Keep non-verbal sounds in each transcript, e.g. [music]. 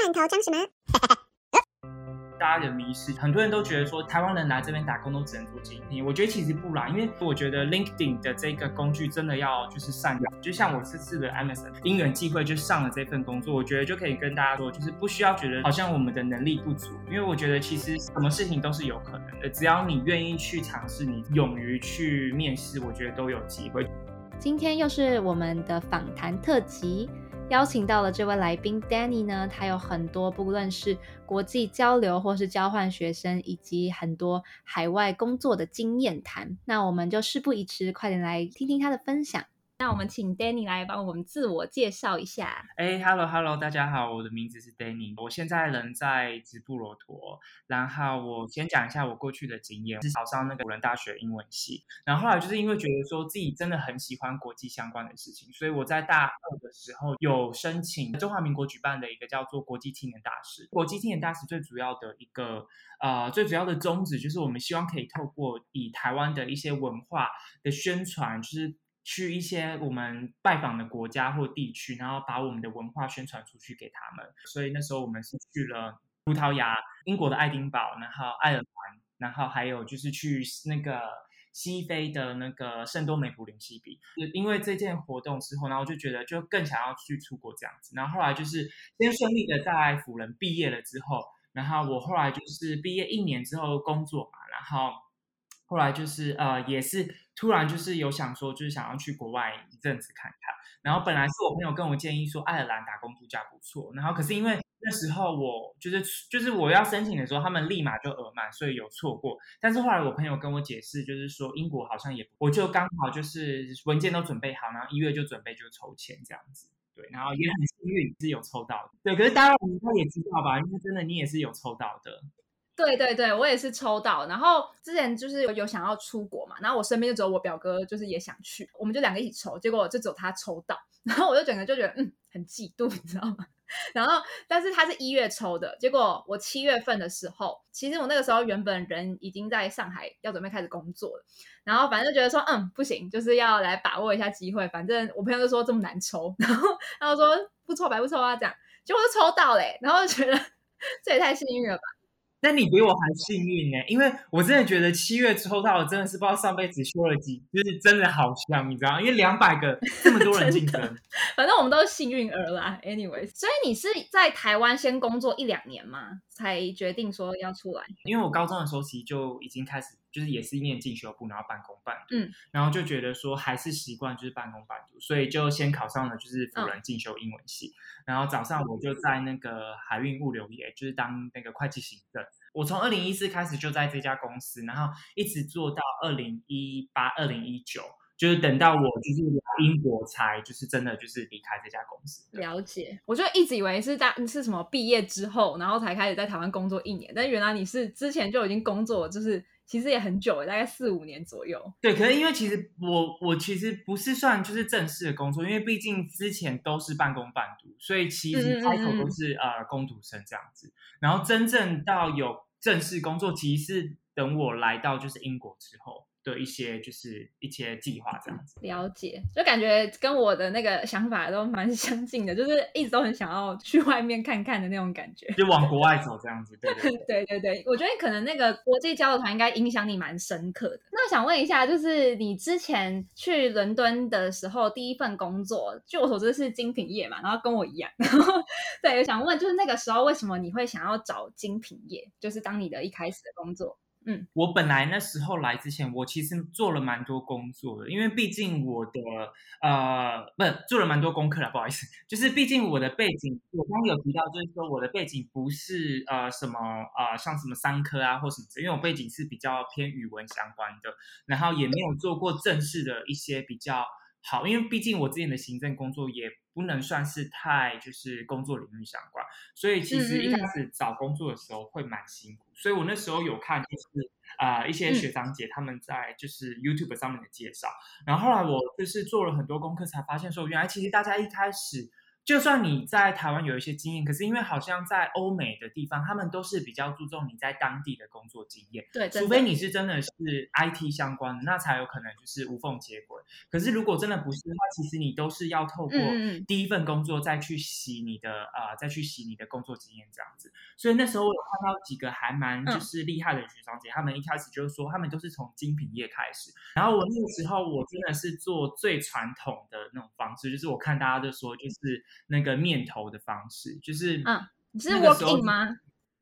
罐头装什么？[laughs] 大家的迷失，很多人都觉得说台湾人来这边打工都只能做精品，我觉得其实不啦，因为我觉得 LinkedIn 的这个工具真的要就是善用，就像我这次的 Amazon 因缘际会就上了这份工作，我觉得就可以跟大家说，就是不需要觉得好像我们的能力不足，因为我觉得其实什么事情都是有可能的，只要你愿意去尝试，你勇于去面试，我觉得都有机会。今天又是我们的访谈特辑。邀请到了这位来宾 Danny 呢，他有很多不论是国际交流或是交换学生，以及很多海外工作的经验谈。那我们就事不宜迟，快点来听听他的分享。那我们请 Danny 来帮我们自我介绍一下。哎，Hello Hello，大家好，我的名字是 Danny，我现在人在直布罗陀。然后我先讲一下我过去的经验，是考上那个辅仁大学英文系。然后后来就是因为觉得说自己真的很喜欢国际相关的事情，所以我在大二的时候有申请中华民国举办的一个叫做国际青年大使。国际青年大使最主要的一个呃最主要的宗旨就是我们希望可以透过以台湾的一些文化的宣传，就是。去一些我们拜访的国家或地区，然后把我们的文化宣传出去给他们。所以那时候我们是去了葡萄牙、英国的爱丁堡，然后爱尔兰，然后还有就是去那个西非的那个圣多美普林西比。因为这件活动之后，然后就觉得就更想要去出国这样子。然后后来就是先顺利的在辅仁毕业了之后，然后我后来就是毕业一年之后工作嘛，然后后来就是呃也是。突然就是有想说，就是想要去国外一阵子看看。然后本来是我朋友跟我建议说，爱尔兰打工度假不错。然后可是因为那时候我就是就是我要申请的时候，他们立马就额满，所以有错过。但是后来我朋友跟我解释，就是说英国好像也，我就刚好就是文件都准备好，然后一月就准备就抽签这样子。对，然后也很幸运是有抽到的。对，可是大家应该也知道吧？因为真的你也是有抽到的。对对对，我也是抽到。然后之前就是有有想要出国嘛，然后我身边就只有我表哥，就是也想去，我们就两个一起抽，结果就只有他抽到。[laughs] 然后我就整个就觉得嗯，很嫉妒，你知道吗？[laughs] 然后但是他是一月抽的，结果我七月份的时候，其实我那个时候原本人已经在上海，要准备开始工作了。然后反正就觉得说嗯不行，就是要来把握一下机会。反正我朋友就说这么难抽，[laughs] 然后他就说不抽白不抽啊这样，结果就抽到嘞，然后就觉得这也太幸运了吧。那你比我还幸运呢，因为我真的觉得七月抽到我真的是不知道上辈子修了几，就是真的好香，你知道因为两百个这么多人 [laughs] 竞争，反正我们都是幸运儿啦。Anyway，所以你是在台湾先工作一两年吗？才决定说要出来？因为我高中的时候其实就已经开始，就是也是念进修部，然后半工半读，嗯，然后就觉得说还是习惯就是半工半读，所以就先考上了就是辅仁进修英文系，然后早上我就在那个海运物流业，就是当那个会计行政。我从二零一四开始就在这家公司，然后一直做到二零一八、二零一九。就是等到我就是英国才就是真的就是离开这家公司。了解，我就一直以为是大是什么毕业之后，然后才开始在台湾工作一年，但原来你是之前就已经工作，就是其实也很久了，大概四五年左右。对，可是因为其实我我其实不是算就是正式的工作，因为毕竟之前都是半工半读，所以其实开头都是呃工读生这样子。然后真正到有正式工作，其实是等我来到就是英国之后。的一些就是一些计划这样子，了解，就感觉跟我的那个想法都蛮 [laughs] 相近的，就是一直都很想要去外面看看的那种感觉，就往国外走这样子。对对 [laughs] 对对对，我觉得可能那个国际交流团应该影响你蛮深刻的。那想问一下，就是你之前去伦敦的时候，第一份工作，据我所知是精品业嘛，然后跟我一样，然后对，想问就是那个时候为什么你会想要找精品业，就是当你的一开始的工作？嗯，我本来那时候来之前，我其实做了蛮多工作的，因为毕竟我的呃，不是做了蛮多功课了，不好意思，就是毕竟我的背景，我刚刚有提到，就是说我的背景不是呃什么呃像什么商科啊或什么，因为我背景是比较偏语文相关的，然后也没有做过正式的一些比较好，因为毕竟我之前的行政工作也。不能算是太就是工作领域相关，所以其实一开始找工作的时候会蛮辛苦。所以我那时候有看就是啊一些学长姐他们在就是 YouTube 上面的介绍，然后后来我就是做了很多功课，才发现说原来其实大家一开始。就算你在台湾有一些经验，可是因为好像在欧美的地方，他们都是比较注重你在当地的工作经验。对，除非你是真的是 IT 相关的，那才有可能就是无缝接轨。可是如果真的不是的话，其实你都是要透过第一份工作再去洗你的呃，再去洗你的工作经验这样子。所以那时候我有看到几个还蛮就是厉害的学长姐，他们一开始就是说他们都是从精品业开始。然后我那个时候我真的是做最传统的那种方式，就是我看大家都说就是。那个面头的方式，就是嗯，你是 working 吗？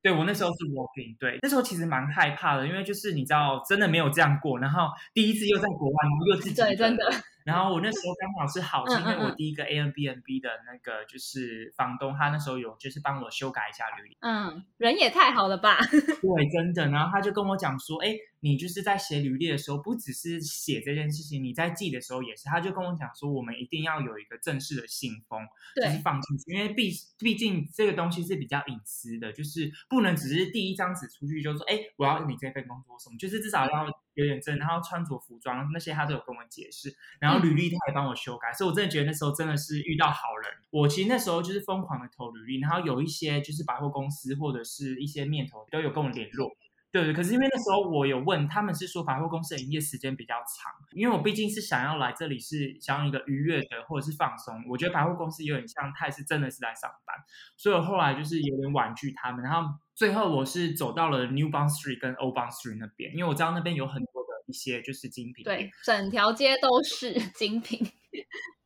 对我那时候是 working，对，那时候其实蛮害怕的，因为就是你知道，真的没有这样过，然后第一次又在国外，又自己对，真的。然后我那时候刚好是好，是因为我第一个 A N B N B 的那个就是房东，他那时候有就是帮我修改一下履历，嗯，人也太好了吧？[laughs] 对，真的。然后他就跟我讲说，哎。你就是在写履历的时候，不只是写这件事情，你在记的时候也是。他就跟我讲说，我们一定要有一个正式的信封，就是放进去，因为毕毕竟这个东西是比较隐私的，就是不能只是第一张纸出去就说，哎，我要你这份工作什么，就是至少要有点真，然后穿着服装那些他都有跟我解释，然后履历他也帮我修改，所以我真的觉得那时候真的是遇到好人。我其实那时候就是疯狂的投履历，然后有一些就是百货公司或者是一些面头都有跟我联络。对对，可是因为那时候我有问他们，是说百货公司的营业时间比较长，因为我毕竟是想要来这里是想要一个愉悦的或者是放松，我觉得百货公司有点像他是真的是来上班，所以我后来就是有点婉拒他们，然后最后我是走到了 New Bond Street 跟 Old Bond Street 那边，因为我知道那边有很多的一些就是精品，对，整条街都是 [laughs] 精品。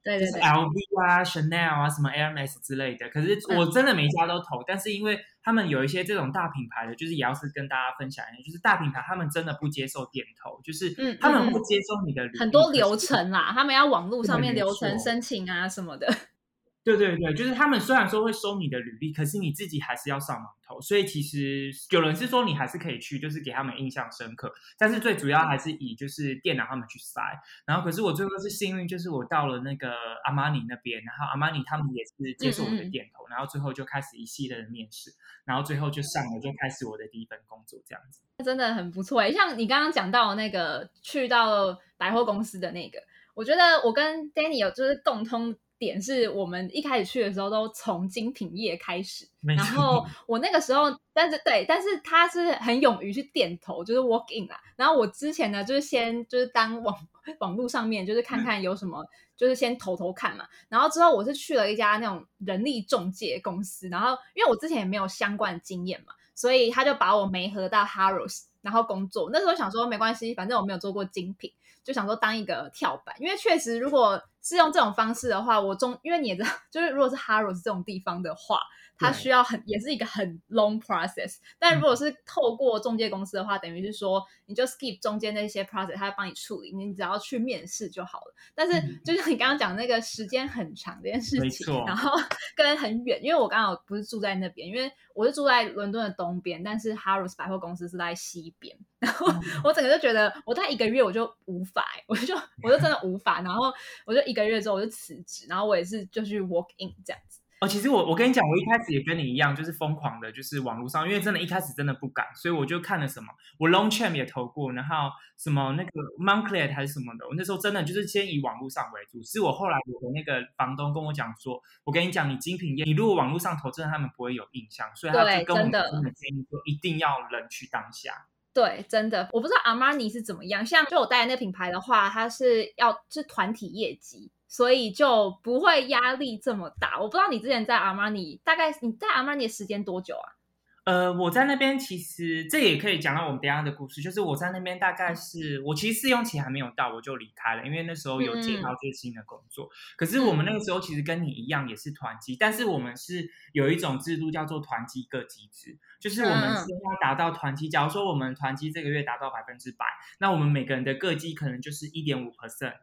对对对，LV 啊、Chanel 啊、什么 Hermes 之类的，可是我真的每一家都投，但是因为他们有一些这种大品牌的，就是也要是跟大家分享一下，就是大品牌他们真的不接受点头，就是他们不接受你的很多流程啦，他们要网络上面流程申请啊什么的。对对对，就是他们虽然说会收你的履历，可是你自己还是要上网投。所以其实有人是说你还是可以去，就是给他们印象深刻。但是最主要还是以就是电脑他们去塞。然后可是我最后是幸运，就是我到了那个阿玛尼那边，然后阿玛尼他们也是接受我的点头，然后最后就开始一系列的面试，然后最后就上了，就开始我的第一份工作这样子。真的很不错哎，像你刚刚讲到那个去到百货公司的那个，我觉得我跟 Danny 有就是共通。点是我们一开始去的时候都从精品业开始，[laughs] 然后我那个时候，但是对，但是他是很勇于去点头，就是 walk in 啦。然后我之前呢，就是先就是当网 [laughs] 网络上面就是看看有什么，就是先投投看嘛。然后之后我是去了一家那种人力中介公司，然后因为我之前也没有相关的经验嘛，所以他就把我媒合到 Harrods，然后工作。那时候想说没关系，反正我没有做过精品。就想说当一个跳板，因为确实如果是用这种方式的话，我中因为你也知道，[laughs] 就是如果是 Haro 这种地方的话。它需要很也是一个很 long process，但如果是透过中介公司的话，等于是说你就 skip 中间那些 process，它会帮你处理，你只要去面试就好了。但是就像你刚刚讲那个时间很长这件事情，然后 [laughs] 跟很远，因为我刚好不是住在那边，因为我是住在伦敦的东边，但是 Harrods 百货公司是在西边，然后我整个就觉得我在一个月我就无法，我就我就真的无法，然后我就一个月之后我就辞职，然后我也是就去 walk in 这样子。哦，其实我我跟你讲，我一开始也跟你一样，就是疯狂的，就是网络上，因为真的一开始真的不敢，所以我就看了什么，我 Long Chain 也投过，然后什么那个 Moncler 还是什么的，我那时候真的就是先以网络上为主。是我后来我的那个房东跟我讲说，我跟你讲，你精品业，你如果网络上投，真的他们不会有印象，所以他就跟我们真的建议说，一定要人去当下。对，真的，我不知道 Armani 是怎么样，像就我带的那品牌的话，它是要是团体业绩。所以就不会压力这么大。我不知道你之前在阿玛尼，大概你在阿玛尼的时间多久啊？呃，我在那边其实这也可以讲到我们等下的故事，就是我在那边大概是我其实试用期还没有到，我就离开了，因为那时候有接到最新的工作。可是我们那个时候其实跟你一样也是团积，但是我们是有一种制度叫做团积各机制，就是我们是要达到团积。假如说我们团积这个月达到百分之百，那我们每个人的各机可能就是一点五 percent。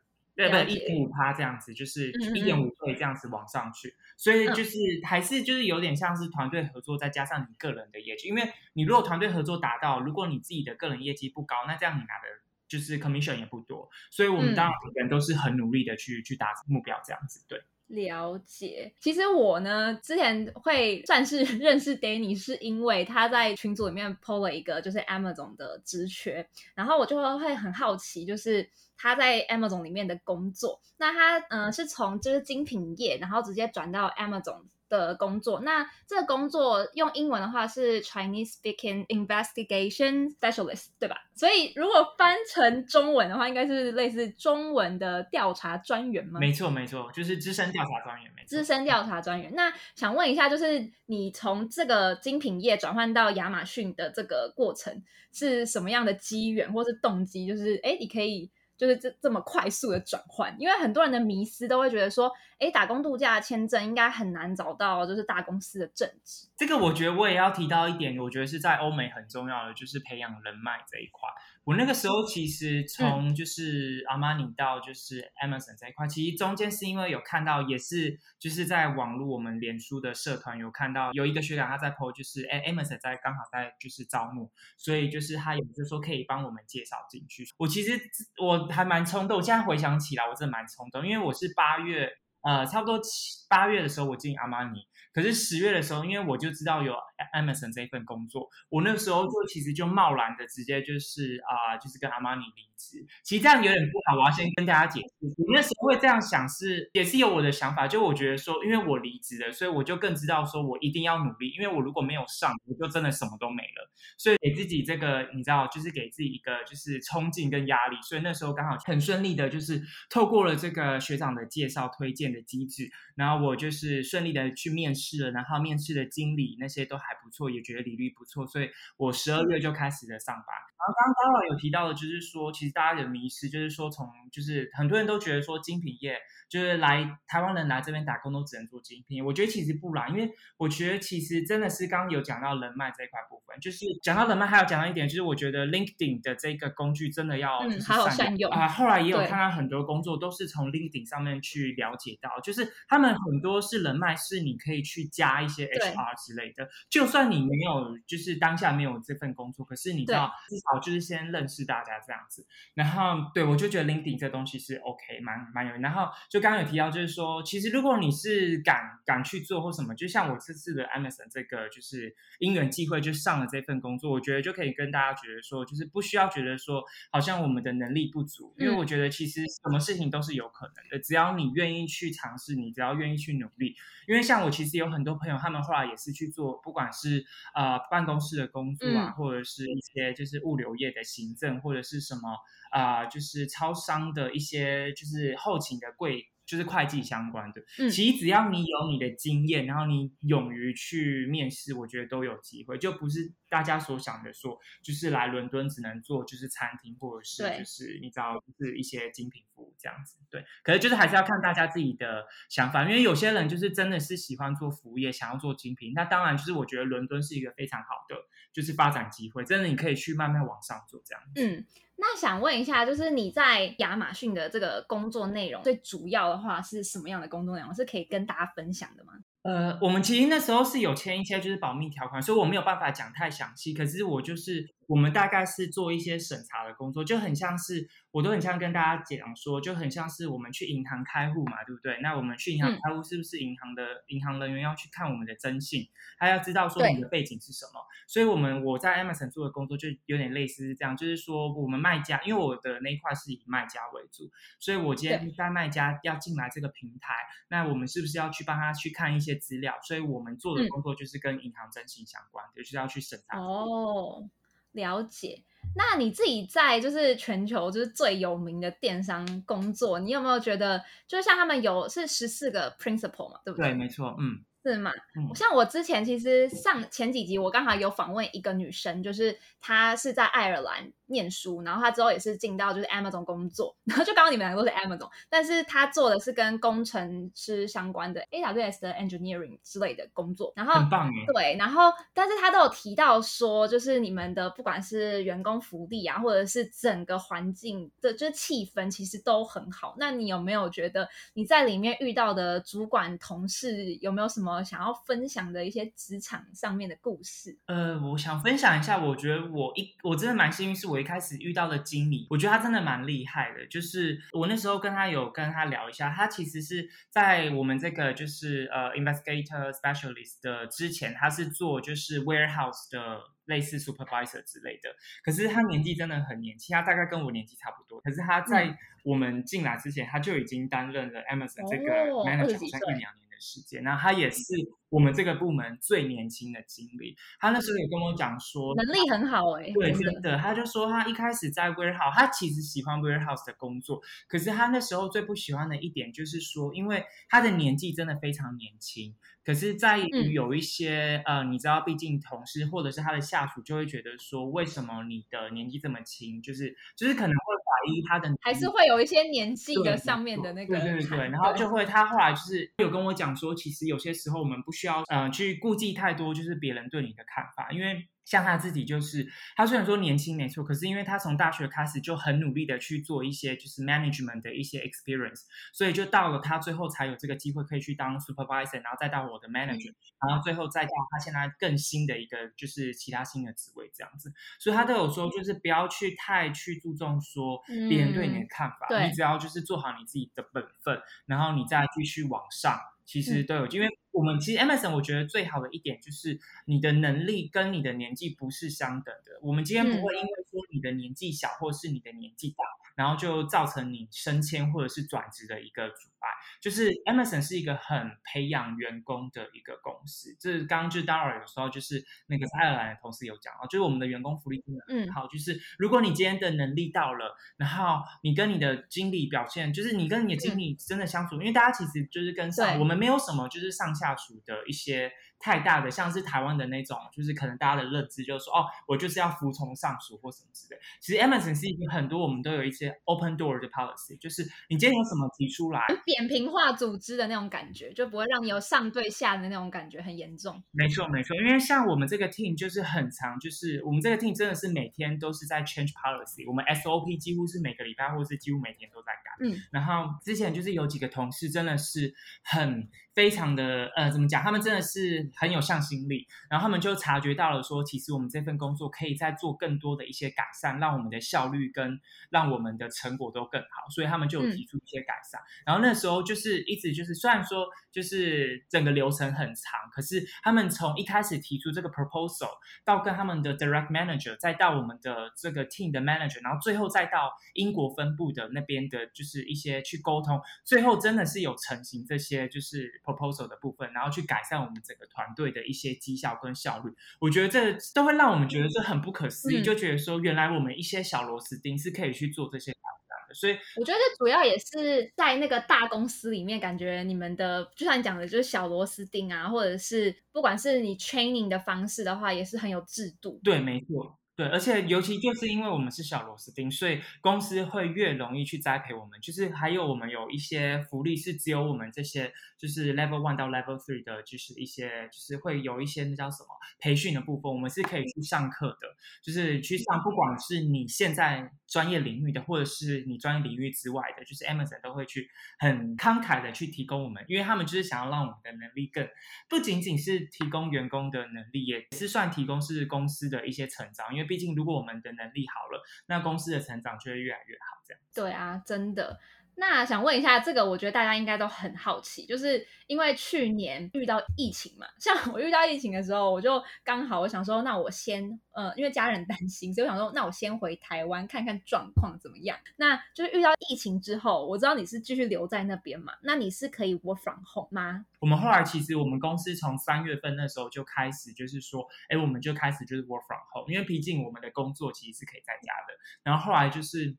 对对，一点五趴这样子，就是一点五倍这样子往上去，所以就是还是就是有点像是团队合作，再加上你个人的业绩。因为你如果团队合作达到，如果你自己的个人业绩不高，那这样你拿的就是 commission 也不多。所以我们当然每个人都是很努力的去去达目标这样子。对，了解，其实我呢之前会算是 [laughs] 认识 Danny，是因为他在群组里面 PO 了一个就是 Amazon 的职缺，然后我就会很好奇，就是他在 Amazon 里面的工作，那他嗯、呃是从就是精品业，然后直接转到 Amazon 的工作，那这个工作用英文的话是 Chinese Speaking Investigation Specialist，对吧？所以如果翻成中文的话，应该是类似中文的调查专员吗？没错没错，就是资深调查专员，没错资。深调查专员。那想问一下，就是你从这个精品业转换到亚马逊的这个过程是什么样的机缘或是动机？就是哎，你可以就是这这么快速的转换，因为很多人的迷思都会觉得说，哎，打工度假签证应该很难找到，就是大公司的正职。这个我觉得我也要提到一点，我觉得是在欧美很重要的，就是培养人脉这一块。我那个时候其实从就是阿玛尼到就是 Amazon 这一块，其实中间是因为有看到，也是就是在网络我们脸书的社团有看到有一个学长他在 PO，就是哎 Amazon 在刚好在就是招募，所以就是他有就说可以帮我们介绍进去。我其实我还蛮冲动，我现在回想起来我真的蛮冲动，因为我是八月呃差不多七八月的时候我进阿玛尼。可是十月的时候，因为我就知道有 Amazon 这一份工作，我那时候就其实就贸然的直接就是啊、就是跟阿玛尼离职。其实这样有点不好，我要先跟大家解释，我那时候会这样想是也是有我的想法，就我觉得说，因为我离职了，所以我就更知道说我一定要努力，因为我如果没有上，我就真的什么都没了。所以给自己这个你知道，就是给自己一个就是冲劲跟压力，所以那时候刚好很顺利的，就是透过了这个学长的介绍推荐的机制，然后我就是顺利的去面试了，然后面试的经理那些都还不错，也觉得履历不错，所以我十二月就开始了上班。然后刚刚刚好有提到的，就是说其实大家有迷失，就是说从就是很多人都觉得说精品业就是来台湾人来这边打工都只能做精品，我觉得其实不然，因为我觉得其实真的是刚刚有讲到人脉这一块部分，就是讲到人脉，还有讲到一点，就是我觉得 LinkedIn 的这个工具真的要嗯就是好好善用啊、后来也有看到很多工作都是从 LinkedIn 上面去了解到，就是他们很多是人脉，是你可以去加一些 HR 之类的。就算你没有，就是当下没有这份工作，可是你知道至少就是先认识大家这样子。然后对我就觉得 LinkedIn 这东西是 OK，蛮蛮有。然后就刚刚有提到，就是说，其实如果你是敢敢去做或什么，就像我这次的 Amazon 这个，就是因缘际会就上了这份工作，我觉得就可以跟大家觉得说，就是不需要觉得说好像我们的能力不足，因为嗯我觉得其实什么事情都是有可能的，只要你愿意去尝试，你只要愿意去努力。因为像我其实有很多朋友，他们后来也是去做，不管是呃办公室的工作啊，嗯或者是一些就是物流业的行政，或者是什么啊、呃就是超商的一些就是后勤的柜。就是会计相关的，嗯其实只要你有你的经验，然后你勇于去面试，我觉得都有机会，就不是大家所想的说，就是来伦敦只能做就是餐厅或者是就是你知道就是一些精品服务这样子，对。可是就是还是要看大家自己的想法，因为有些人就是真的是喜欢做服务业，想要做精品，那当然就是我觉得伦敦是一个非常好的就是发展机会，真的你可以去慢慢往上做这样子。嗯，那想问一下，就是你在亚马逊的这个工作内容，最主要的话是什么样的工作内容？是可以跟大家分享的吗？呃，我们其实那时候是有签一些就是保密条款，所以我没有办法讲太详细。可是我就是我们大概是做一些审查的工作，就很像是我都很像跟大家讲说，就很像是我们去银行开户嘛，对不对？那我们去银行嗯开户，是不是银行的银行人员要去看我们的征信，他要知道说对你的背景是什么？所以我们我在 Amazon 做的工作就有点类似是这样，就是说我们卖家，因为我的那一块是以卖家为主，所以我今天在卖家要进来这个平台，那我们是不是要去帮他去看一些资料？所以我们做的嗯工作就是跟银行征信相关的，就是要去审查。哦，了解。那你自己在就是全球就是最有名的电商工作，你有没有觉得，就像他们有是十四个 principle 嘛，对不对对，没错，嗯是吗？嗯像我之前其实上前几集，我刚好有访问一个女生，就是她是在爱尔兰念书，然后她之后也是进到就是 Amazon 工作，然后就刚好你们两个都是 Amazon，但是她做的是跟工程师相关的 AWS 的 engineering 之类的工作，然后很棒耶。对，然后但是他都有提到说，就是你们的不管是员工福利啊，或者是整个环境的，就是气氛，其实都很好。那你有没有觉得你在里面遇到的主管同事有没有什么么想要分享的一些职场上面的故事？呃，我想分享一下，我觉得我一我真的蛮幸运，是我一开始遇到的经理，我觉得他真的蛮厉害的。就是我那时候跟他有跟他聊一下，他其实是在我们这个就是呃 investigator specialist 的之前，他是做就是 warehouse 的类似 supervisor 之类的。可是他年纪真的很年轻，他大概跟我年纪差不多。可是他在我们进来之前，他就已经担任了 Amazon 这个 manager 好像一两年。时间，那他也是我们这个部门最年轻的经理。他那时候也跟我讲说，能力很好哎。对，真的，他就说他一开始在 warehouse，他其实喜欢 warehouse 的工作，可是他那时候最不喜欢的一点就是说，因为他的年纪真的非常年轻。可是在于有一些呃，你知道，毕竟同事或者是他的下属就会觉得说，为什么你的年纪这么轻？就是就是可能会怀疑他的，还是会有一些年纪的上面的那个。对对对，然后就会他后来就是有跟我讲说，其实有些时候我们不需要呃去顾忌太多，就是别人对你的看法，因为。像他自己就是，他虽然说年轻没错，可是因为他从大学开始就很努力的去做一些就是 management 的一些 experience，所以就到了他最后才有这个机会可以去当 supervisor，然后再到我的 manager，然后最后再到他现在更新的一个就是其他新的职位这样子。所以他都有说，就是不要去太去注重说别人对你的看法，你只要就是做好你自己的本分，然后你再继续往上。其实都有，因为我们其实 Amazon 我觉得最好的一点就是你的能力跟你的年纪不是相等的。我们今天不会因为说你的年纪小或是你的年纪大，然后就造成你升迁或者是转职的一个阻碍。就是 Amazon 是一个很培养员工的一个公司。这刚刚就当然有时候就是那个爱尔兰的同事有讲哦，就是我们的员工福利真的很好。就是如果你今天的能力到了，然后你跟你的经理表现，就是你跟你的经理真的相处，因为大家其实就是跟上我们没有什么就是上下属的一些。太大的，像是台湾的那种，就是可能大家的认知就是说，哦，我就是要服从上属或什么之类。其实 Amazon 是一个很多我们都有一些 open door 的 policy，就是你今天有什么提出来，扁平化组织的那种感觉，就不会让你有上对下的那种感觉很严重。没错没错，因为像我们这个 team 就是很长，就是我们这个 team 真的是每天都是在 change policy，我们 SOP 几乎是每个礼拜或是几乎每天都在改。嗯，然后之前就是有几个同事真的是很。非常的呃，怎么讲？他们真的是很有向心力，然后他们就察觉到了说，其实我们这份工作可以再做更多的一些改善，让我们的效率跟让我们的成果都更好，所以他们就有提出一些改善。然后那时候就是一直就是，虽然说就是整个流程很长，可是他们从一开始提出这个 proposal 到跟他们的 direct manager，再到我们的这个 team 的 manager，然后最后再到英国分部的那边的，就是一些去沟通，最后真的是有成型这些就是。proposal 的部分，然后去改善我们整个团队的一些绩效跟效率，我觉得这都会让我们觉得这很不可思议，就觉得说原来我们一些小螺丝钉是可以去做这些改善的。所以我觉得这主要也是在那个大公司里面，感觉你们的就像你讲的，就是小螺丝钉啊，或者是不管是你 training 的方式的话，也是很有制度。对，没错。对，而且尤其就是因为我们是小螺丝钉，所以公司会越容易去栽培我们。就是还有我们有一些福利是只有我们这些就是 level one 到 level three 的，就是一些就是会有一些那叫什么培训的部分，我们是可以去上课的，就是去上，不管是你现在专业领域的，或者是你专业领域之外的，就是 Amazon 都会去很慷慨的去提供我们，因为他们就是想要让我们的能力更不仅仅是提供员工的能力，也是算提供是公司的一些成长，因为。毕竟，如果我们的能力好了，那公司的成长就会越来越好。这样对啊，真的。那想问一下，这个我觉得大家应该都很好奇，就是因为去年遇到疫情嘛，像我遇到疫情的时候，我就刚好我想说，那我先呃，因为家人担心，所以我想说，那我先回台湾看看状况怎么样。那就是遇到疫情之后，我知道你是继续留在那边嘛，那你是可以 work from home 吗？我们后来其实我们公司从三月份那时候就开始，就是说，哎，我们就开始就是 work from home，因为毕竟我们的工作其实是可以在家的。然后后来就是。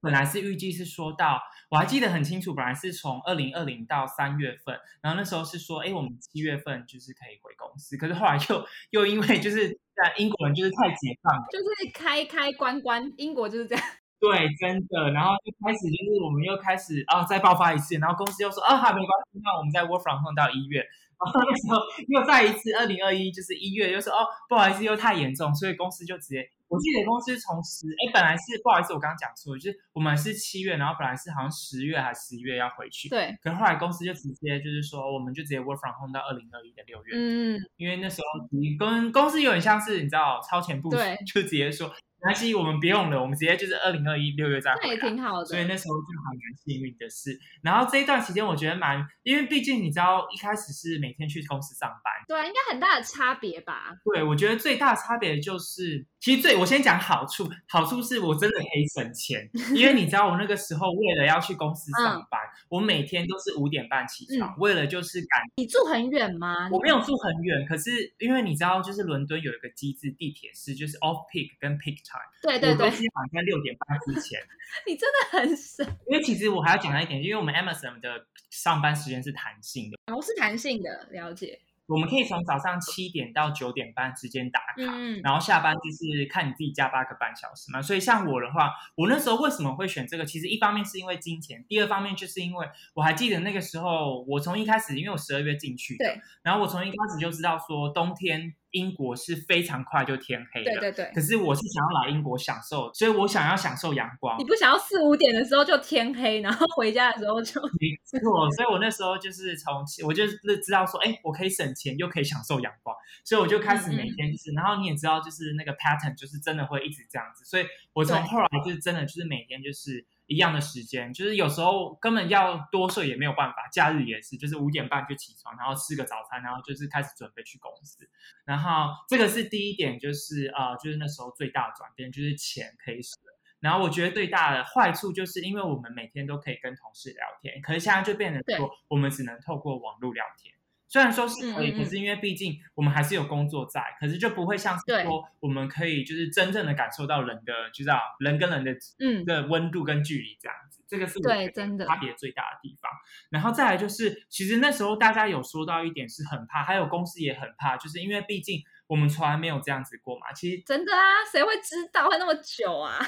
本来是预计是说到，我还记得很清楚，本来是从二零二零到三月份，然后那时候是说，哎，我们七月份就是可以回公司，可是后来又又因为就是在英国人就是太解放，就是开开关关，英国就是这样。对，真的，然后就开始就是我们又开始啊再爆发一次，然后公司又说啊还没关系，那我们在 work from home 到一月，然后那时候又再一次二零二一就是一月又说哦不好意思又太严重，所以公司就直接。我记得公司从十，哎，本来是不好意思，我刚刚讲错，就是我们是七月，然后本来是好像十月还是十一月要回去，对，可是后来公司就直接就是说，我们就直接 work from home 到二零二一的六月，嗯，因为那时候你跟公司有点像是你知道超前部署，就直接说。没关系，我们不用了，我们直接就是二零二一六月再那也回来。挺好的。所以那时候就还蛮幸运的事，然后这一段时间我觉得蛮，因为毕竟你知道一开始是每天去公司上班，对啊，应该很大的差别吧？对我觉得最大的差别就是，其实最我先讲好处，好处是我真的可以省钱，[laughs] 因为你知道我那个时候为了要去公司上班，我每天都是五点半起床，为了就是赶。你住很远吗？我没有住很远，可是因为你知道，就是伦敦有一个机制，地铁是就是 off peak 跟 peak time，对对对我都，是晚在六点半之前。[laughs] 你真的很神，因为其实我还要讲到一点，因为我们 Amazon 的上班时间是弹性的，哦是弹性的，了解。我们可以从早上七点到九点半之间打卡，嗯，然后下班就是看你自己加八个半小时嘛。所以像我的话，我那时候为什么会选这个？其实一方面是因为金钱，第二方面就是因为我还记得那个时候，我从一开始，因为我十二月进去的对，然后我从一开始就知道说冬天英国是非常快就天黑的。对对对。可是我是想要来英国享受，所以我想要享受阳光你。不想要四五点的时候就天黑，然后回家的时候就没错，所以我那时候就是从我就是知道说，哎，我可以省钱又可以享受阳光，所以我就开始每天就是，然后你也知道，就是那个 pattern 就是真的会一直这样子，所以我从后来就是真的就是每天就是一样的时间，就是有时候根本要多睡也没有办法，假日也是，就是五点半就起床，然后吃个早餐，然后就是开始准备去公司，然后这个是第一点，就是呃，就是那时候最大的转变就是钱可以省。然后我觉得最大的坏处就是，因为我们每天都可以跟同事聊天，可是现在就变成说，我们只能透过网络聊天。虽然说是可以，嗯嗯嗯可是因为毕竟我们还是有工作在，可是就不会像是对说我们可以就是真正的感受到人的，就知道人跟人的嗯，的温度跟距离这样子，这个是我对真的差别最大的地方。然后再来就是，其实那时候大家有说到一点是很怕，还有公司也很怕，就是因为毕竟我们从来没有这样子过嘛。其实真的啊，谁会知道会那么久啊？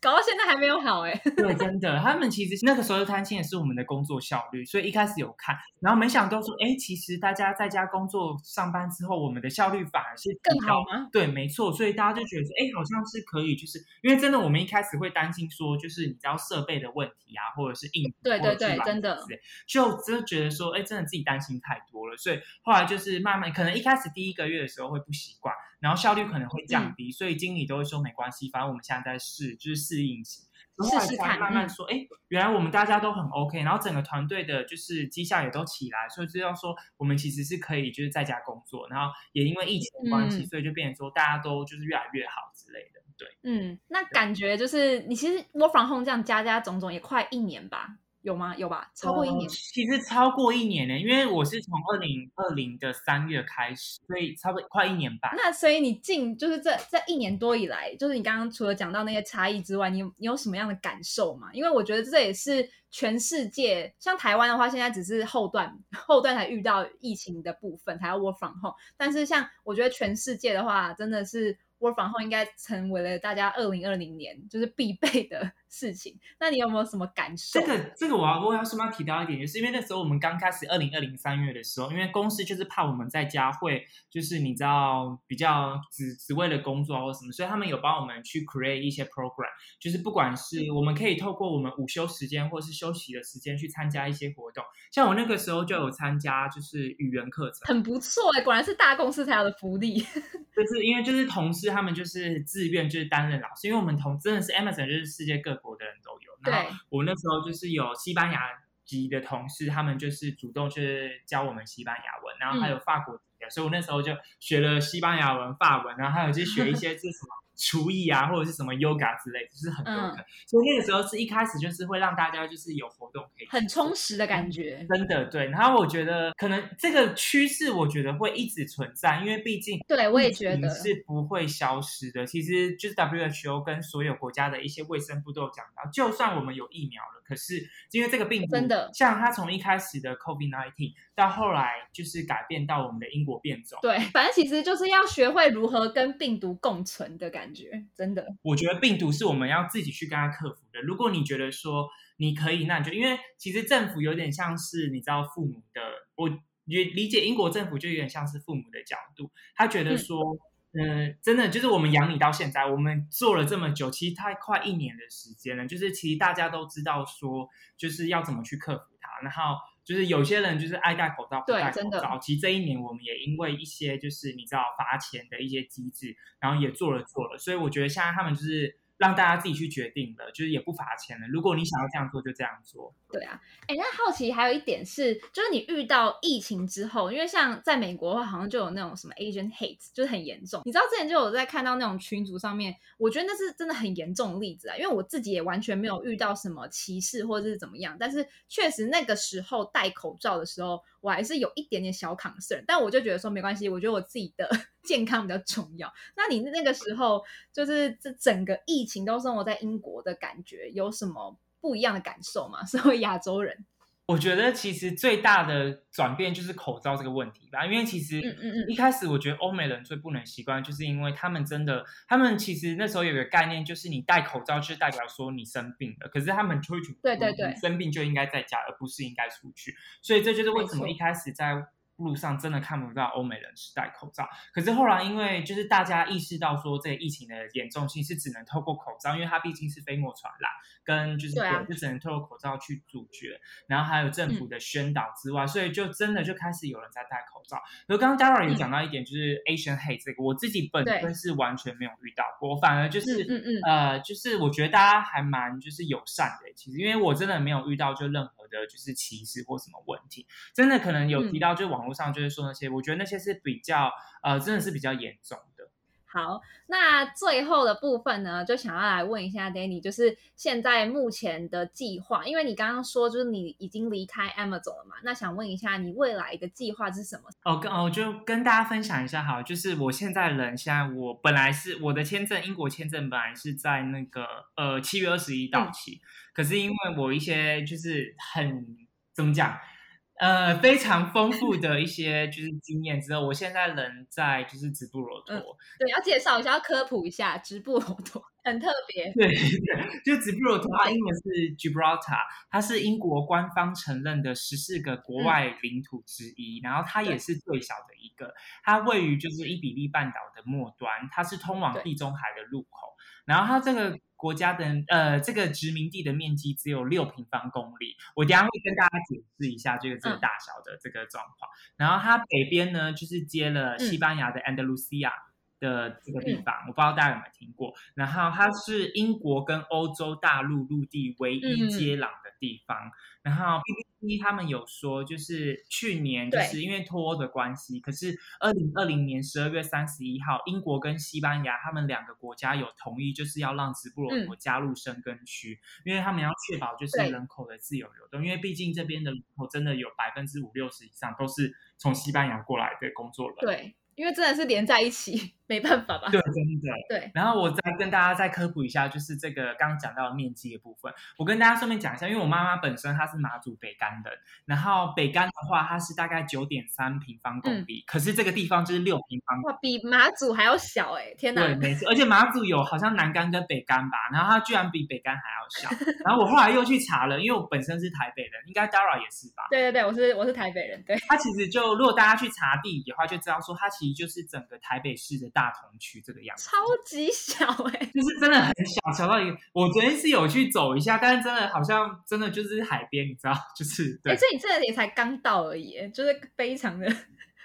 搞到现在还没有好哎、[laughs] 对，真的，他们其实那个时候贪心也是我们的工作效率，所以一开始有看，然后没想到说，哎，其实大家在家工作上班之后，我们的效率反而是更好高吗？对，没错，所以大家就觉得说，哎，好像是可以，就是因为真的，我们一开始会担心说，就是你知道设备的问题啊，或者是硬对对对真的就真的觉得说，哎，真的自己担心太多了，所以后来就是慢慢，可能一开始第一个月的时候会不习惯，然后效率可能会嗯降低，所以经理都会说没关系，反正我们现在在试，就是适应期。试试看嗯慢慢说，哎、原来我们大家都很 OK，然后整个团队的就是绩效也都起来，所以知道说我们其实是可以就是在家工作，然后也因为疫情的关系，嗯所以就变成说大家都就是越来越好之类的，对。嗯，那感觉就是你其实 work from home 这样加加种种也快一年吧？有吗？有吧？超过一年呃。其实超过一年呢，因为我是从二零二零的三月开始，所以差不多快一年半。那所以你近就是这这一年多以来，就是你刚刚除了讲到那些差异之外，你有你有什么样的感受吗？因为我觉得这也是全世界，像台湾的话，现在只是后段 [laughs] 后段才遇到疫情的部分才要 work from home，但是像我觉得全世界的话，真的是 work from home 应该成为了大家二零二零年就是必备的事情。那你有没有什么感受？这个这个我要我要顺便提到一点，就是因为那时候我们刚开始二零二零三月的时候，因为公司就是怕我们在家会就是你知道比较只只为了工作啊或什么，所以他们有帮我们去 create 一些 program，就是不管是我们可以透过我们午休时间或是休息的时间去参加一些活动，像我那个时候就有参加就是语言课程，很不错哎、果然是大公司才有的福利。[laughs] 就是因为就是同事他们就是自愿就是担任老师，因为我们同真的是 Amazon 就是世界各国的人都有，然后，我那时候就是有西班牙籍的同事，他们就是主动去教我们西班牙文，然后还有法国籍的，所以我那时候就学了西班牙文、法文，然后还有去学一些这什么厨艺啊，或者是什么 yoga 之类，就是很多嗯课。所以那个时候是一开始就是会让大家就是有活动可以很充实的感觉。真的对，然后我觉得可能这个趋势，我觉得会一直存在，因为毕竟对我也觉得情是不会消失的。其实就是 WHO 跟所有国家的一些卫生部都有讲到，就算我们有疫苗了，可是因为这个病毒真的像它从一开始的 COVID nineteen 到后来就是改变到我们的英国变种，对，反正其实就是要学会如何跟病毒共存的感觉，真的。我觉得病毒是我们要自己去跟它克服的。如果你觉得说你可以，那你就因为其实政府有点像是你知道父母的，我也理解英国政府就有点像是父母的角度，他觉得嗯说。嗯，真的就是我们养你到现在，我们做了这么久，其实太快一年的时间了。就是其实大家都知道说，就是要怎么去克服它。然后就是有些人就是爱戴口罩不戴口罩。其实这一年我们也因为一些就是你知道罚钱的一些机制，然后也做了做了。所以我觉得现在他们就是。让大家自己去决定的，就是也不罚钱的。如果你想要这样做，就这样做。对啊，哎，那好奇还有一点是，就是你遇到疫情之后，因为像在美国的话，好像就有那种什么 Asian hate，就是很严重。你知道之前就有在看到那种群组上面，我觉得那是真的很严重的例子啊。因为我自己也完全没有遇到什么歧视或者是怎么样，但是确实那个时候戴口罩的时候。我还是有一点点小抗塞但我就觉得说没关系，我觉得我自己的 [laughs] 健康比较重要。那你那个时候就是这整个疫情都生活在英国的感觉，有什么不一样的感受吗？[laughs] 身为亚洲人。我觉得其实最大的转变就是口罩这个问题吧，因为其实一开始我觉得欧美人最不能习惯，就是因为他们真的，他们其实那时候有个概念，就是你戴口罩就代表说你生病了，可是他们推崇对对对，生病就应该在家，而不是应该出去，所以这就是为什么一开始在。路上真的看不到欧美人是戴口罩，可是后来因为就是大家意识到说这个疫情的严重性是只能透过口罩，因为它毕竟是飞沫传染，跟就是就只能透过口罩去阻绝，然后还有政府的宣导之外，所以就真的就开始有人在戴口罩。而刚刚 Dara 也讲到一点，就是 Asian hate 这个，我自己本身是完全没有遇到过，反而就是嗯嗯呃，就是我觉得大家还蛮就是友善的，其实因为我真的没有遇到就任何的就是歧视或什么问题，真的可能有提到就网。上就是说那些，我觉得那些是比较呃，真的是比较严重的。好，那最后的部分呢，就想要来问一下 Danny，就是现在目前的计划，因为你刚刚说就是你已经离开 Amazon 了嘛，那想问一下你未来的计划是什么？哦，跟哦，就跟大家分享一下哈，就是我现在人现在我本来是我的签证，英国签证本来是在那个呃七月二十一到期，可是因为我一些就是很怎么讲？呃，非常丰富的一些就是经验之后，我现在人在就是直布罗陀。对，要介绍一下，要科普一下直布罗陀，很特别。[laughs] 对 [laughs] 对，就直布罗陀，它英文是 Gibraltar，它是英国官方承认的十四个国外领土之一，然后它也是最小的一个。它位于就是伊比利半岛的末端，它是通往地中海的入口。然后它这个。国家的呃，这个殖民地的面积只有六平方公里。我等下会跟大家解释一下这个这个大小的这个状况。然后它北边呢，就是接了西班牙的安德鲁西亚的这个地方，我不知道大家有没有听过。然后它是英国跟欧洲大陆陆地唯一接壤的地方。然后。他们有说，就是去年就是因为脱欧的关系，可是二零二零年十二月三十一号，英国跟西班牙他们两个国家有同意，就是要让直布罗陀加入生根区，因为他们要确保就是人口的自由流动，因为毕竟这边的人口真的有百分之五六十以上都是从西班牙过来的工作人。对。因为真的是连在一起，没办法吧？对，真的。对。然后我再跟大家再科普一下，就是这个刚刚讲到的面积的部分。我跟大家顺便讲一下，因为我妈妈本身她是马祖北干的，然后北干的话，它是大概九点三平方公里，可是这个地方就是六平方。哇，比马祖还要小哎！天哪。对，没错。而且马祖有好像南干跟北干吧，然后它居然比北干还要小。[laughs] 然后我后来又去查了，因为我本身是台北人，应该 Dara 也是吧？对对对，我是我是台北人。对。它其实就如果大家去查地理的话，就知道说它其实。就是整个台北市的大同区这个样子，超级小哎，就是真的很小，小到一个。我昨天是有去走一下，但是真的好像真的就是海边，你知道，就是对。所以你这也才刚到而已，就是非常的。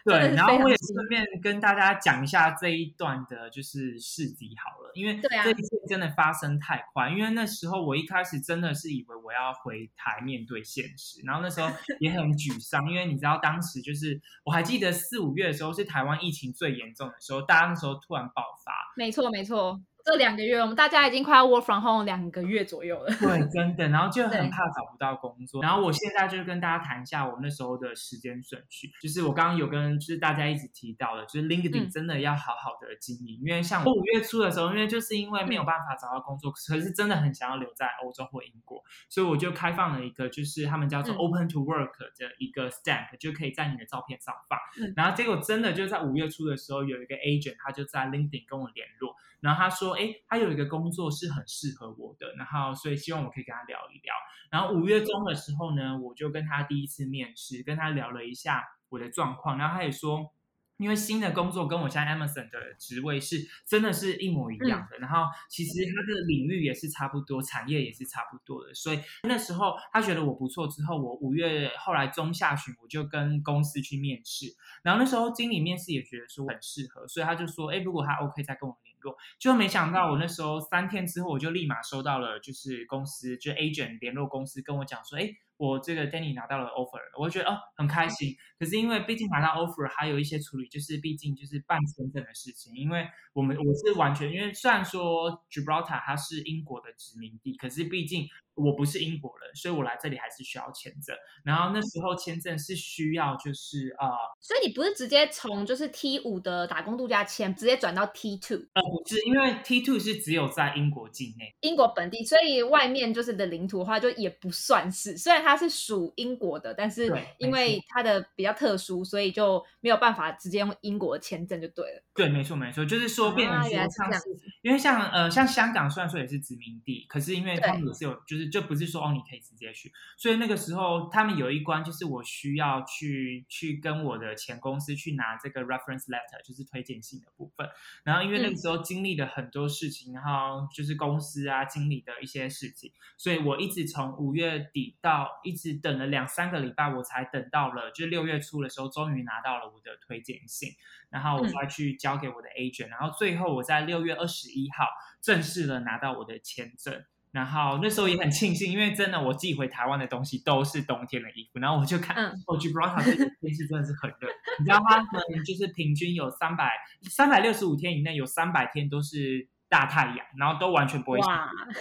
对，然后我也顺便跟大家讲一下这一段的，就是事迹好了，因为这一切真的发生太快，因为那时候我一开始真的是以为我要回台面对现实，然后那时候 [laughs] 也很沮丧，因为你知道当时就是我还记得四五月的时候是台湾疫情最严重的时候，大家那时候突然爆发，没错没错。这两个月，我们大家已经快要 work from home 两个月左右了。[laughs] 对，真的，然后就很怕找不到工作。然后我现在就是跟大家谈一下我那时候的时间顺序，就是我刚刚有跟就是大家一直提到的，就是 LinkedIn 真的要好好的经营，因为像我五月初的时候，因为就是因为没有办法找到工作，可是真的很想要留在欧洲或英国，所以我就开放了一个就是他们叫做 Open to Work 的一个 stamp，就可以在你的照片上放。然后结果真的就在五月初的时候，有一个 agent 他就在 LinkedIn 跟我联络。然后他说：“哎，他有一个工作是很适合我的，然后所以希望我可以跟他聊一聊。然后五月中的时候呢，我就跟他第一次面试，跟他聊了一下我的状况。然后他也说，因因为新的工作跟我现在 Amazon 的职位是真的是一模一样的，然后其实它的领域也是差不多，产业也是差不多的，所以那时候他觉得我不错之后，我五月后来中下旬我就跟公司去面试，然后那时候经理面试也觉得说很适合，所以他就说，哎，如果他 OK 再跟我联就没想到我那时候三天之后我就立马收到了，就是公司就 agent 联络公司跟我讲说，哎。我这个 Danny 拿到了 offer，我觉得哦很开心。可是因为毕竟拿到 offer 还有一些处理，就是毕竟就是办签证的事情。因为我们我是完全，因为虽然说 Gibraltar 它是英国的殖民地，可是毕竟。我不是英国人，所以我来这里还是需要签证。然后那时候签证是需要，就是呃，所以你不是直接从就是 T 五的打工度假签直接转到 T two？呃，不是，因为 T two 是只有在英国境内，英国本地，所以外面就是的领土的话，就也不算是。虽然它是属英国的，但是因为它的比较特殊，所以就没有办法直接用英国的签证就对了。对，没错，没错，就是说变成说像是，因为像呃像香港虽然说也是殖民地，可是因为他们也是有就是。就不是说哦，你可以直接去。所以那个时候，他们有一关就是我需要去去跟我的前公司去拿这个 reference letter，就是推荐信的部分。然后因为那个时候经历了很多事情，然后就是公司啊经理的一些事情，所以我一直从五月底到一直等了两三个礼拜，我才等到了，就六月初的时候，终于拿到了我的推荐信，然后我再去交给我的 agent，然后最后我在六月二十一号正式的拿到我的签证。然后那时候也很庆幸，因为真的我寄回台湾的东西都是冬天的衣服，然后我就看，哦，Gibraltar 这个天气真的是很热，你知道他们就是平均有三百三百六十五天以内有三百天都是大太阳，然后都完全不会下雨，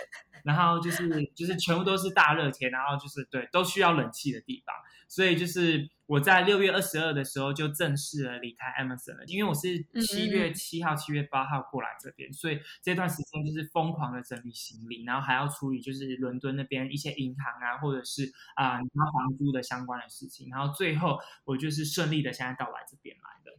然后就是就是全部都是大热天，然后就是对都需要冷气的地方，所以就是。我在六月二十二的时候就正式的离开 Amazon 了，因为我是七月七号、七月八号过来这边，所以这段时间就是疯狂的整理行李，然后还要处理就是伦敦那边一些银行啊，或者是啊你要房租的相关的事情，然后最后我就是顺利的现在到来这边来的。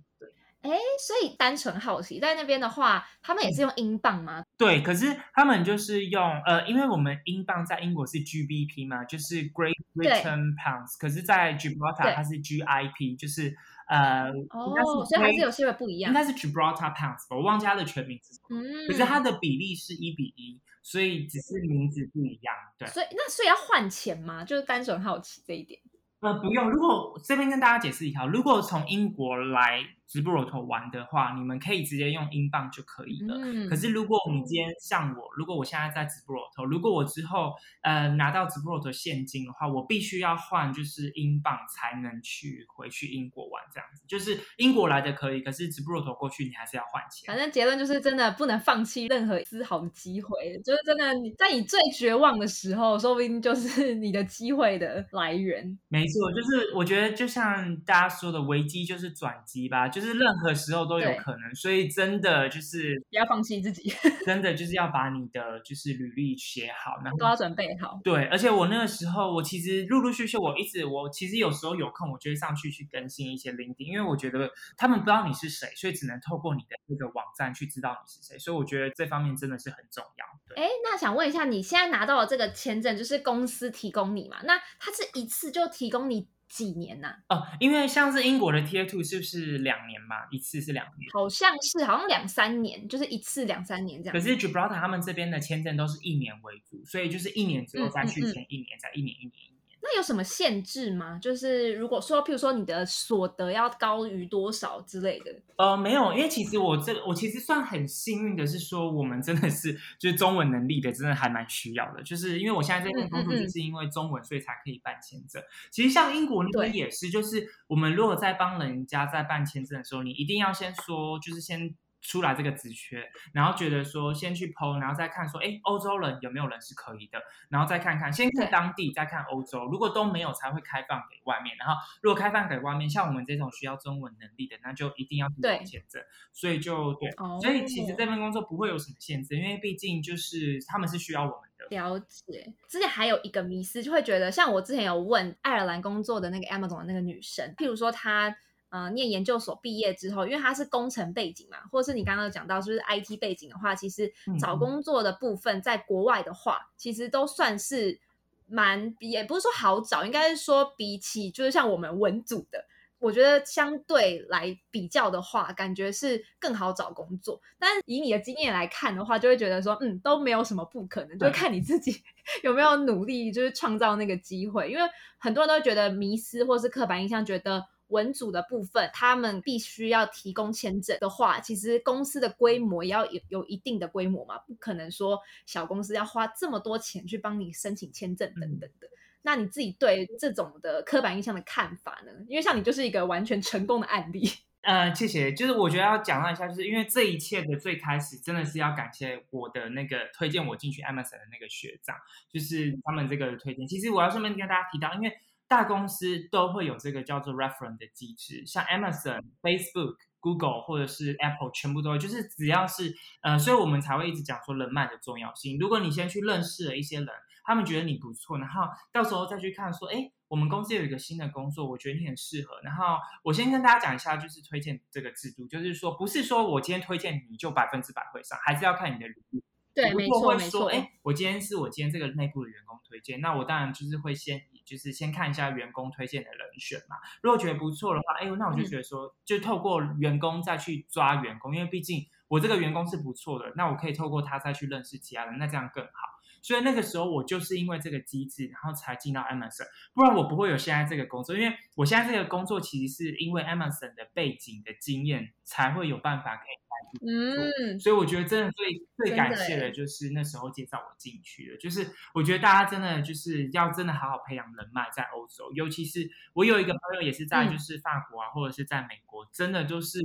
对，哎，所以单纯好奇，在那边的话，他们也是用英镑吗？对，可是他们就是用呃，因为我们英镑在英国是 GBP 嘛，就是 Great Britain Pounds，可是，在 Gibraltar 它是 GIP，就是呃，哦，所以还是有些不一样，应该是 Gibraltar Pounds，我忘记它的全名是什么，嗯，可是它的比例是一比一，所以只是名字不一样，对。所以那所以要换钱吗？就是单纯好奇这一点。呃，不用。如果这边跟大家解释一下，如果从英国来。直布罗陀玩的话，你们可以直接用英镑就可以了。可是如果你今天像我，如果我现在在直布罗陀，如果我之后呃拿到直布罗陀现金的话，我必须要换就是英镑才能去回去英国玩这样子。就是英国来的可以，可是直布罗陀过去你还是要换钱。反正结论就是真的不能放弃任何丝毫的机会，就是真的你在你最绝望的时候，说不定就是你的机会的来源。没错，就是我觉得就像大家说的，危机就是转机吧，就。是任何时候都有可能，所以真的就是不要放弃自己，[laughs] 真的就是要把你的就是履历写好，然后都要准备好。对，而且我那个时候，我其实陆陆续续，我一直我其实有时候有空，我就会上去去更新一些 LinkedIn，因为我觉得他们不知道你是谁，所以只能透过你的这个网站去知道你是谁，所以我觉得这方面真的是很重要。哎，那想问一下，你现在拿到的这个签证，就是公司提供你嘛？那他是一次就提供你？几年呐？哦，因为像是英国的 Tier Two 是不是两年嘛？一次是两年，好像是，好像两三年，就是一次两三年这样。可是 Gibraltar 他们这边的签证都是一年为主，所以就是一年之后再去签一年，再一年一年。那有什么限制吗？就是如果说，譬如说你的所得要高于多少之类的？呃，没有，因为其实我这我其实算很幸运的，是说我们真的是就是中文能力的，真的还蛮需要的。就是因为我现在这份工作，就是因为中文，所以才可以办签证。其实像英国那边也是，就是我们如果在帮人家在办签证的时候，你一定要先说，就是先。出来这个职缺，然后觉得说先去剖，然后再看说，哎，欧洲人有没有人是可以的，然后再看看，先看当地，再看欧洲，如果都没有，才会开放给外面。然后如果开放给外面，像我们这种需要中文能力的，那就一定要对签证。所以就对，所以其实这份工作不会有什么限制，因为毕竟就是他们是需要我们的。了解。之前还有一个迷思，就会觉得像我之前有问爱尔兰工作的那个 Amazon 的那个女生，譬如说她。呃，念研究所毕业之后，因为他是工程背景嘛，或者是你刚刚讲到就是 IT 背景的话，其实找工作的部分在国外的话，其实都算是蛮，也不是说好找，应该是说比起就是像我们文组的。我觉得相对来比较的话，感觉是更好找工作。但以你的经验来看的话，就会觉得说，嗯，都没有什么不可能，就看你自己 [laughs] 有没有努力，就是创造那个机会。因为很多人都会觉得迷失或是刻板印象，觉得文组的部分他们必须要提供签证的话，其实公司的规模也要有有一定的规模嘛，不可能说小公司要花这么多钱去帮你申请签证等等的。那你自己对这种的刻板印象的看法呢？因为像你就是一个完全成功的案例。[laughs] 呃，谢谢。就是我觉得要讲到一下，就是因为这一切的最开始，真的是要感谢我的那个推荐我进去 Amazon 的那个学长，就是他们这个推荐。其实我要顺便跟大家提到，因为大公司都会有这个叫做 reference 的机制，像 Amazon、Facebook、Google 或者是 Apple，全部都就是只要是呃，所以我们才会一直讲说人脉的重要性。如果你先去认识了一些人。他们觉得你不错，然后到时候再去看说，哎，我们公司有一个新的工作，我觉得你很适合。然后我先跟大家讲一下，就是推荐这个制度，就是说不是说我今天推荐你就百分之百会上，还是要看你的履历。对，没错没错。哎，我今天是我今天这个内部的员工推荐，那我当然就是会先就是先看一下员工推荐的人选嘛。如果觉得不错的话，哎呦，那我就觉得说，就透过员工再去抓员工，因为毕竟我这个员工是不错的，那我可以透过他再去认识其他人，那这样更好。所以那个时候我就是因为这个机制，然后才进到 Amazon，不然我不会有现在这个工作。因为我现在这个工作其实是因为 Amazon 的背景的经验，才会有办法可以来嗯，所以我觉得真的最最感谢的就是那时候介绍我进去的，就是我觉得大家真的就是要真的好好培养人脉，在欧洲，尤其是我有一个朋友也是在就是法国啊，或者是在美国，真的就是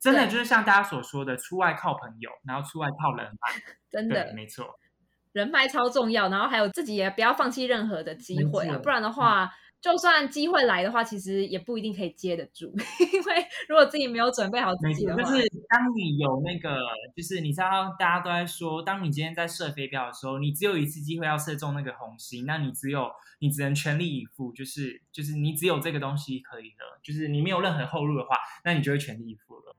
真的就是像大家所说的，出外靠朋友，然后出外靠人脉，[laughs] 真。的。没错。人脉超重要，然后还有自己也不要放弃任何的机会啊，不然的话，就算机会来的话，其实也不一定可以接得住，[laughs] 因为如果自己没有准备好自己的话，就是当你有那个，就是你知道大家都在说，当你今天在射飞镖的时候，你只有一次机会要射中那个红心，那你只有你只能全力以赴，就是就是你只有这个东西可以了，就是你没有任何后路的话，那你就会全力以赴了。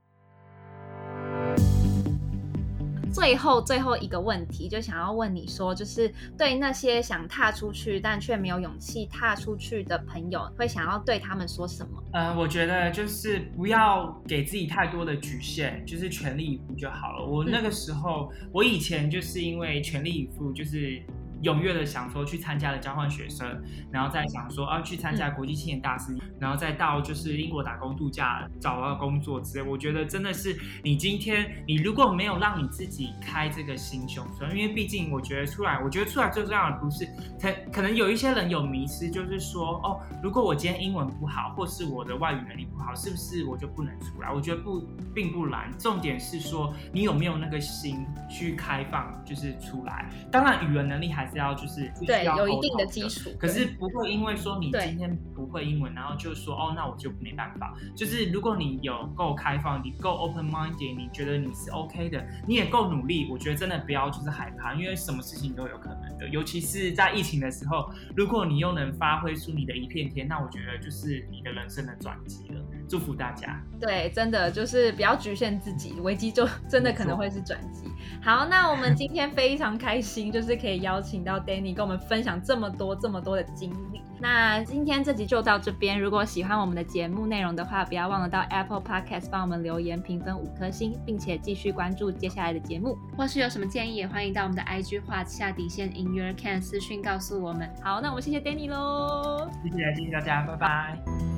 最后最后一个问题，就想要问你说，就是对那些想踏出去但却没有勇气踏出去的朋友，会想要对他们说什么？呃，我觉得就是不要给自己太多的局限，就是全力以赴就好了。我那个时候，我以前就是因为全力以赴，就是。踊跃的想说去参加了交换学生，然后再想说啊去参加国际青年大使，然后再到就是英国打工度假找到工作之类。我觉得真的是你今天你如果没有让你自己开这个心胸，因为毕竟我觉得出来，我觉得出来最重要的不是可可能有一些人有迷失，就是说哦，如果我今天英文不好，或是我的外语能力不好，是不是我就不能出来？我觉得不并不难，重点是说你有没有那个心去开放，就是出来。当然语言能力还是。要就是对有一定的基础，可是不会因为说你今天不会英文，然后就说哦，那我就没办法。就是如果你有够开放，你够 open minded，你觉得你是 OK 的，你也够努力，我觉得真的不要就是害怕，因为什么事情都有可能的。尤其是在疫情的时候，如果你又能发挥出你的一片天，那我觉得就是你的人生的转机了。祝福大家。对，真的就是不要局限自己，危机就真的可能会是转机。好，那我们今天非常开心，就是可以邀请到 Danny 跟我们分享这么多这么多的经历。那今天这集就到这边。如果喜欢我们的节目内容的话，不要忘了到 Apple Podcast 帮我们留言评分五颗星，并且继续关注接下来的节目。或是有什么建议，也欢迎到我们的 IG 画下底线 In Your Can 私讯告诉我们。好，那我们谢谢 Danny 喽，谢谢谢谢大家，拜拜。